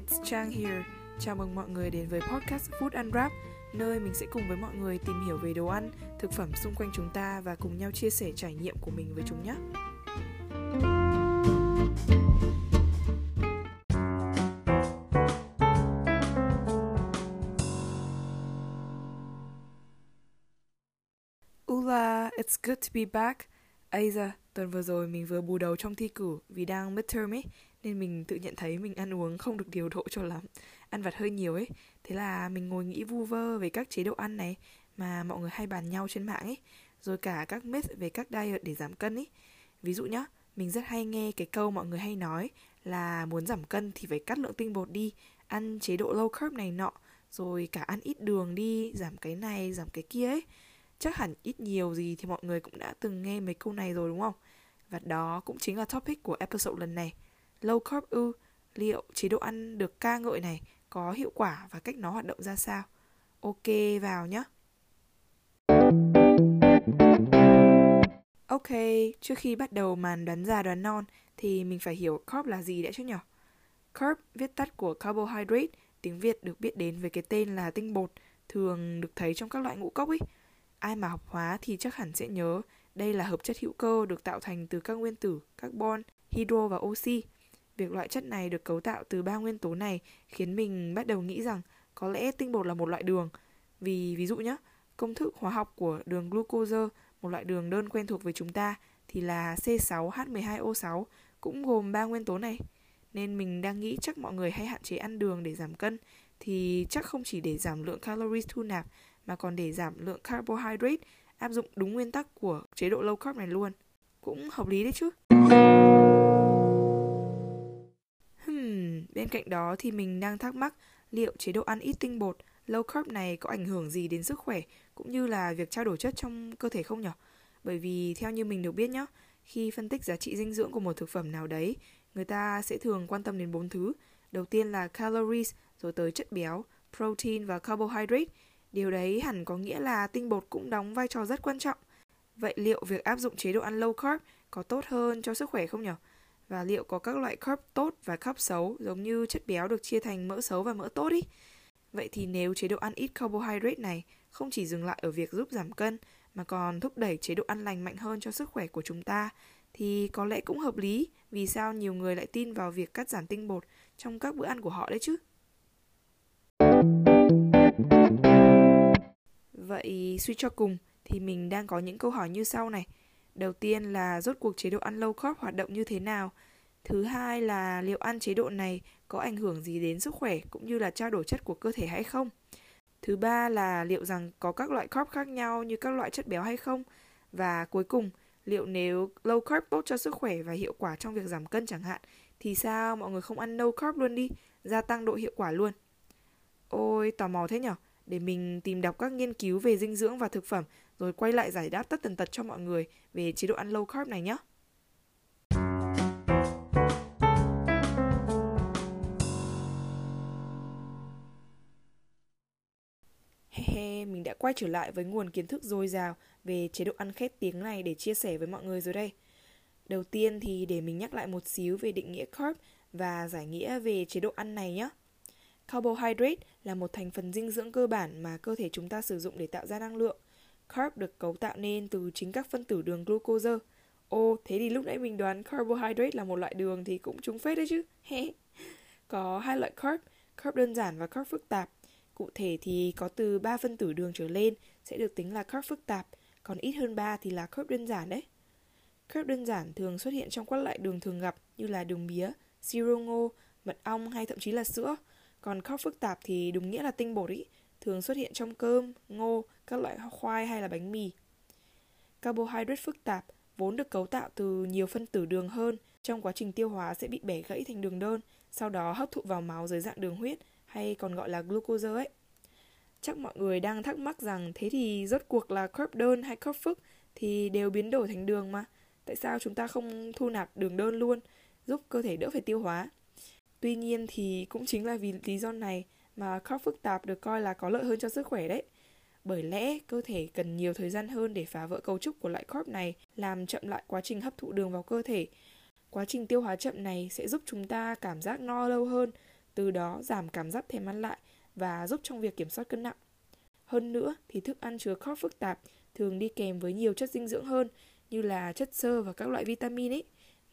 it's Trang here. Chào mừng mọi người đến với podcast Food and nơi mình sẽ cùng với mọi người tìm hiểu về đồ ăn, thực phẩm xung quanh chúng ta và cùng nhau chia sẻ trải nghiệm của mình với chúng nhé. Ula, it's good to be back. Aiza, tuần vừa rồi mình vừa bù đầu trong thi cử vì đang midterm ấy, nên mình tự nhận thấy mình ăn uống không được điều độ cho lắm, ăn vặt hơi nhiều ấy. Thế là mình ngồi nghĩ vu vơ về các chế độ ăn này mà mọi người hay bàn nhau trên mạng ấy, rồi cả các myth về các diet để giảm cân ấy. Ví dụ nhá, mình rất hay nghe cái câu mọi người hay nói là muốn giảm cân thì phải cắt lượng tinh bột đi, ăn chế độ low carb này nọ, rồi cả ăn ít đường đi, giảm cái này, giảm cái kia ấy chắc hẳn ít nhiều gì thì mọi người cũng đã từng nghe mấy câu này rồi đúng không và đó cũng chính là topic của episode lần này low carb ư, liệu chế độ ăn được ca ngợi này có hiệu quả và cách nó hoạt động ra sao? Ok vào nhé. Ok, trước khi bắt đầu màn đoán già đoán non thì mình phải hiểu carb là gì đã chứ nhỉ? Carb viết tắt của carbohydrate, tiếng Việt được biết đến với cái tên là tinh bột, thường được thấy trong các loại ngũ cốc ấy. Ai mà học hóa thì chắc hẳn sẽ nhớ đây là hợp chất hữu cơ được tạo thành từ các nguyên tử carbon, hydro và oxy. Việc loại chất này được cấu tạo từ ba nguyên tố này khiến mình bắt đầu nghĩ rằng có lẽ tinh bột là một loại đường. Vì ví dụ nhé, công thức hóa học của đường glucose, một loại đường đơn quen thuộc với chúng ta, thì là C6H12O6 cũng gồm ba nguyên tố này. Nên mình đang nghĩ chắc mọi người hay hạn chế ăn đường để giảm cân thì chắc không chỉ để giảm lượng calories thu nạp mà còn để giảm lượng carbohydrate áp dụng đúng nguyên tắc của chế độ low carb này luôn. Cũng hợp lý đấy chứ. Bên cạnh đó thì mình đang thắc mắc liệu chế độ ăn ít tinh bột, low carb này có ảnh hưởng gì đến sức khỏe cũng như là việc trao đổi chất trong cơ thể không nhỉ? Bởi vì theo như mình được biết nhá, khi phân tích giá trị dinh dưỡng của một thực phẩm nào đấy, người ta sẽ thường quan tâm đến bốn thứ. Đầu tiên là calories, rồi tới chất béo, protein và carbohydrate. Điều đấy hẳn có nghĩa là tinh bột cũng đóng vai trò rất quan trọng. Vậy liệu việc áp dụng chế độ ăn low carb có tốt hơn cho sức khỏe không nhỉ? và liệu có các loại carb tốt và carb xấu giống như chất béo được chia thành mỡ xấu và mỡ tốt ý. Vậy thì nếu chế độ ăn ít carbohydrate này không chỉ dừng lại ở việc giúp giảm cân, mà còn thúc đẩy chế độ ăn lành mạnh hơn cho sức khỏe của chúng ta, thì có lẽ cũng hợp lý vì sao nhiều người lại tin vào việc cắt giảm tinh bột trong các bữa ăn của họ đấy chứ. Vậy suy cho cùng thì mình đang có những câu hỏi như sau này. Đầu tiên là rốt cuộc chế độ ăn low carb hoạt động như thế nào. Thứ hai là liệu ăn chế độ này có ảnh hưởng gì đến sức khỏe cũng như là trao đổi chất của cơ thể hay không. Thứ ba là liệu rằng có các loại carb khác nhau như các loại chất béo hay không. Và cuối cùng, liệu nếu low carb tốt cho sức khỏe và hiệu quả trong việc giảm cân chẳng hạn thì sao mọi người không ăn no carb luôn đi, gia tăng độ hiệu quả luôn. Ôi, tò mò thế nhở? Để mình tìm đọc các nghiên cứu về dinh dưỡng và thực phẩm rồi quay lại giải đáp tất tần tật cho mọi người về chế độ ăn low carb này nhé. He he, mình đã quay trở lại với nguồn kiến thức dồi dào về chế độ ăn khét tiếng này để chia sẻ với mọi người rồi đây. Đầu tiên thì để mình nhắc lại một xíu về định nghĩa carb và giải nghĩa về chế độ ăn này nhé. Carbohydrate là một thành phần dinh dưỡng cơ bản mà cơ thể chúng ta sử dụng để tạo ra năng lượng. Carb được cấu tạo nên từ chính các phân tử đường glucose. Ô, thế thì lúc nãy mình đoán carbohydrate là một loại đường thì cũng trúng phết đấy chứ. có hai loại carb, carb đơn giản và carb phức tạp. Cụ thể thì có từ 3 phân tử đường trở lên sẽ được tính là carb phức tạp, còn ít hơn 3 thì là carb đơn giản đấy. Carb đơn giản thường xuất hiện trong các loại đường thường gặp như là đường mía, siro ngô, mật ong hay thậm chí là sữa. Còn khóc phức tạp thì đúng nghĩa là tinh bột ý, thường xuất hiện trong cơm, ngô, các loại khoai hay là bánh mì. Carbohydrate phức tạp vốn được cấu tạo từ nhiều phân tử đường hơn, trong quá trình tiêu hóa sẽ bị bẻ gãy thành đường đơn, sau đó hấp thụ vào máu dưới dạng đường huyết hay còn gọi là glucose ấy. Chắc mọi người đang thắc mắc rằng thế thì rốt cuộc là carb đơn hay carb phức thì đều biến đổi thành đường mà. Tại sao chúng ta không thu nạp đường đơn luôn, giúp cơ thể đỡ phải tiêu hóa? Tuy nhiên thì cũng chính là vì lý do này mà carb phức tạp được coi là có lợi hơn cho sức khỏe đấy. Bởi lẽ cơ thể cần nhiều thời gian hơn để phá vỡ cấu trúc của loại carb này, làm chậm lại quá trình hấp thụ đường vào cơ thể. Quá trình tiêu hóa chậm này sẽ giúp chúng ta cảm giác no lâu hơn, từ đó giảm cảm giác thèm ăn lại và giúp trong việc kiểm soát cân nặng. Hơn nữa thì thức ăn chứa carb phức tạp thường đi kèm với nhiều chất dinh dưỡng hơn như là chất xơ và các loại vitamin ấy.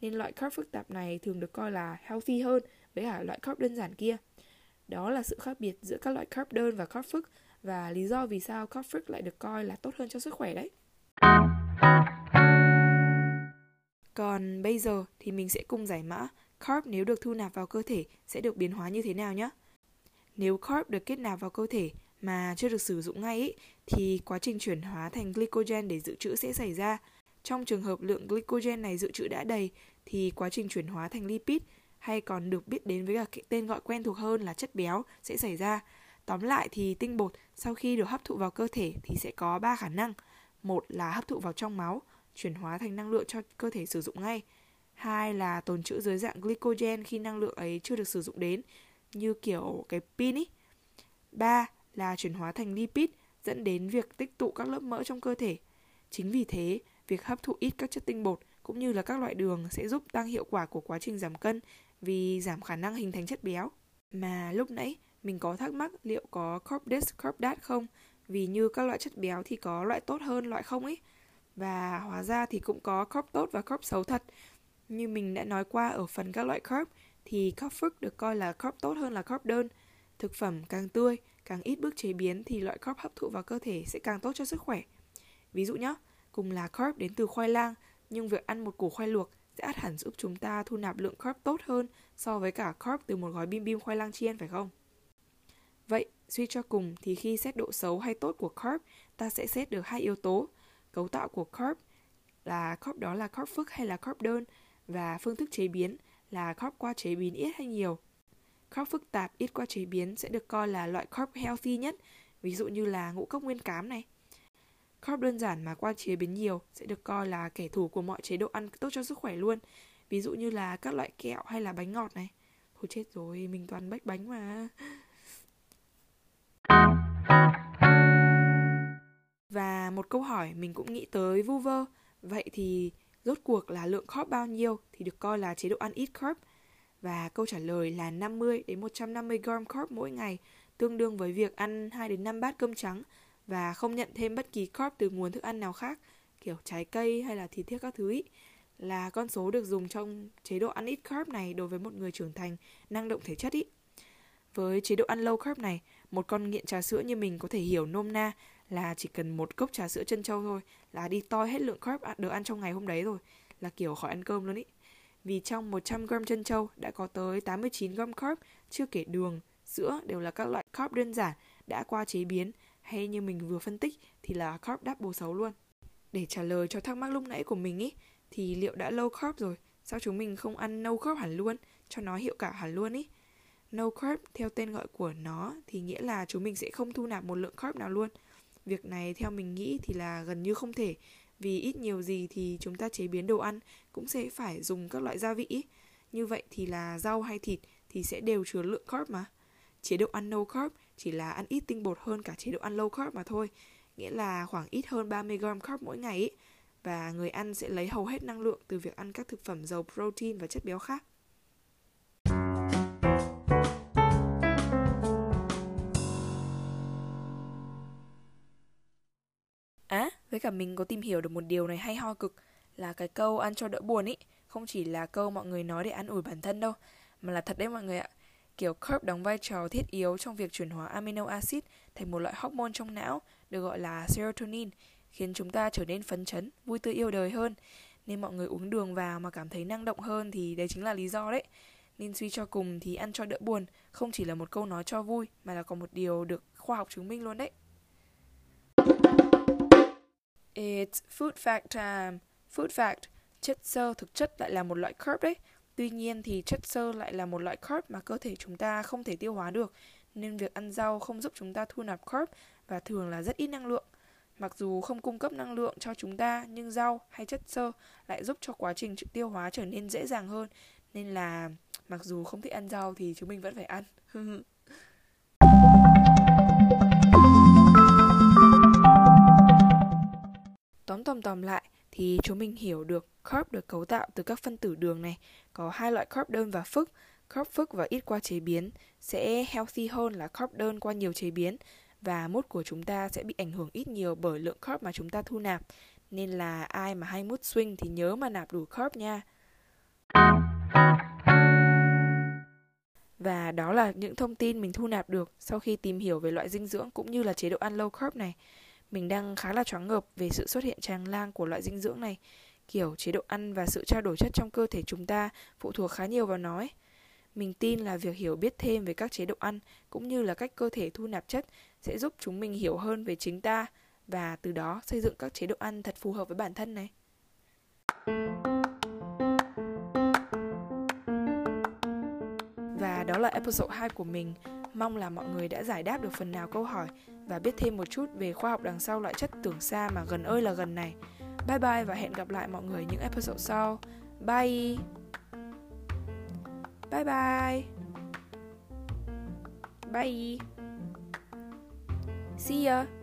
Nên loại carb phức tạp này thường được coi là healthy hơn với cả loại carb đơn giản kia. Đó là sự khác biệt giữa các loại carb đơn và carb phức và lý do vì sao carb phức lại được coi là tốt hơn cho sức khỏe đấy. Còn bây giờ thì mình sẽ cùng giải mã carb nếu được thu nạp vào cơ thể sẽ được biến hóa như thế nào nhé. Nếu carb được kết nạp vào cơ thể mà chưa được sử dụng ngay ý, thì quá trình chuyển hóa thành glycogen để dự trữ sẽ xảy ra. Trong trường hợp lượng glycogen này dự trữ đã đầy thì quá trình chuyển hóa thành lipid hay còn được biết đến với cả cái tên gọi quen thuộc hơn là chất béo sẽ xảy ra. Tóm lại thì tinh bột sau khi được hấp thụ vào cơ thể thì sẽ có 3 khả năng. Một là hấp thụ vào trong máu, chuyển hóa thành năng lượng cho cơ thể sử dụng ngay. Hai là tồn trữ dưới dạng glycogen khi năng lượng ấy chưa được sử dụng đến, như kiểu cái pin ý. Ba là chuyển hóa thành lipid dẫn đến việc tích tụ các lớp mỡ trong cơ thể. Chính vì thế, việc hấp thụ ít các chất tinh bột cũng như là các loại đường sẽ giúp tăng hiệu quả của quá trình giảm cân vì giảm khả năng hình thành chất béo. Mà lúc nãy mình có thắc mắc liệu có carb this, carb that không? Vì như các loại chất béo thì có loại tốt hơn loại không ấy. Và hóa ra thì cũng có carb tốt và carb xấu thật. Như mình đã nói qua ở phần các loại carb thì carb phức được coi là carb tốt hơn là carb đơn. Thực phẩm càng tươi, càng ít bước chế biến thì loại carb hấp thụ vào cơ thể sẽ càng tốt cho sức khỏe. Ví dụ nhé, cùng là carb đến từ khoai lang, nhưng việc ăn một củ khoai luộc sẽ ắt hẳn giúp chúng ta thu nạp lượng carb tốt hơn so với cả carb từ một gói bim bim khoai lang chiên phải không? Vậy, suy cho cùng thì khi xét độ xấu hay tốt của carb, ta sẽ xét được hai yếu tố. Cấu tạo của carb là carb đó là carb phức hay là carb đơn và phương thức chế biến là carb qua chế biến ít hay nhiều. Carb phức tạp ít qua chế biến sẽ được coi là loại carb healthy nhất, ví dụ như là ngũ cốc nguyên cám này. Carb đơn giản mà qua chế biến nhiều sẽ được coi là kẻ thù của mọi chế độ ăn tốt cho sức khỏe luôn, ví dụ như là các loại kẹo hay là bánh ngọt này. Thôi chết rồi, mình toàn bách bánh mà. Và một câu hỏi mình cũng nghĩ tới vu vơ, vậy thì rốt cuộc là lượng carb bao nhiêu thì được coi là chế độ ăn ít carb? Và câu trả lời là 50 đến 150 gram carb mỗi ngày, tương đương với việc ăn 2 đến 5 bát cơm trắng và không nhận thêm bất kỳ carb từ nguồn thức ăn nào khác, kiểu trái cây hay là thịt thiết các thứ ý, là con số được dùng trong chế độ ăn ít carb này đối với một người trưởng thành năng động thể chất ý. Với chế độ ăn low carb này, một con nghiện trà sữa như mình có thể hiểu nôm na là chỉ cần một cốc trà sữa chân trâu thôi là đi toi hết lượng carb được ăn trong ngày hôm đấy rồi, là kiểu khỏi ăn cơm luôn ý vì trong 100 gram chân trâu đã có tới 89 gram carb, chưa kể đường, sữa đều là các loại carb đơn giản đã qua chế biến hay như mình vừa phân tích thì là carb đáp bồ xấu luôn. Để trả lời cho thắc mắc lúc nãy của mình ý, thì liệu đã low carb rồi, sao chúng mình không ăn no carb hẳn luôn, cho nó hiệu quả hẳn luôn ý. No carb theo tên gọi của nó thì nghĩa là chúng mình sẽ không thu nạp một lượng carb nào luôn. Việc này theo mình nghĩ thì là gần như không thể vì ít nhiều gì thì chúng ta chế biến đồ ăn cũng sẽ phải dùng các loại gia vị như vậy thì là rau hay thịt thì sẽ đều chứa lượng carb mà chế độ ăn no carb chỉ là ăn ít tinh bột hơn cả chế độ ăn low carb mà thôi, nghĩa là khoảng ít hơn 30 gram carb mỗi ngày ý. và người ăn sẽ lấy hầu hết năng lượng từ việc ăn các thực phẩm giàu protein và chất béo khác Với cả mình có tìm hiểu được một điều này hay ho cực, là cái câu ăn cho đỡ buồn ý, không chỉ là câu mọi người nói để ăn ủi bản thân đâu, mà là thật đấy mọi người ạ. Kiểu carb đóng vai trò thiết yếu trong việc chuyển hóa amino acid thành một loại hormone trong não được gọi là serotonin, khiến chúng ta trở nên phấn chấn, vui tươi yêu đời hơn. Nên mọi người uống đường vào mà cảm thấy năng động hơn thì đấy chính là lý do đấy. Nên suy cho cùng thì ăn cho đỡ buồn không chỉ là một câu nói cho vui mà là có một điều được khoa học chứng minh luôn đấy. It's food fact time. Food fact, chất xơ thực chất lại là một loại carb đấy. Tuy nhiên thì chất xơ lại là một loại carb mà cơ thể chúng ta không thể tiêu hóa được, nên việc ăn rau không giúp chúng ta thu nạp carb và thường là rất ít năng lượng. Mặc dù không cung cấp năng lượng cho chúng ta, nhưng rau hay chất xơ lại giúp cho quá trình tiêu hóa trở nên dễ dàng hơn. Nên là mặc dù không thích ăn rau thì chúng mình vẫn phải ăn. Tóm tóm tóm lại thì chúng mình hiểu được carb được cấu tạo từ các phân tử đường này, có hai loại carb đơn và phức, carb phức và ít qua chế biến sẽ healthy hơn là carb đơn qua nhiều chế biến và mút của chúng ta sẽ bị ảnh hưởng ít nhiều bởi lượng carb mà chúng ta thu nạp. Nên là ai mà hay mút swing thì nhớ mà nạp đủ carb nha. Và đó là những thông tin mình thu nạp được sau khi tìm hiểu về loại dinh dưỡng cũng như là chế độ ăn low carb này. Mình đang khá là choáng ngợp về sự xuất hiện tràn lan của loại dinh dưỡng này. Kiểu chế độ ăn và sự trao đổi chất trong cơ thể chúng ta phụ thuộc khá nhiều vào nó ấy. Mình tin là việc hiểu biết thêm về các chế độ ăn cũng như là cách cơ thể thu nạp chất sẽ giúp chúng mình hiểu hơn về chính ta và từ đó xây dựng các chế độ ăn thật phù hợp với bản thân này. Và đó là episode 2 của mình. Mong là mọi người đã giải đáp được phần nào câu hỏi và biết thêm một chút về khoa học đằng sau loại chất tưởng xa mà gần ơi là gần này. Bye bye và hẹn gặp lại mọi người những episode sau. Bye! Bye bye! Bye! See ya!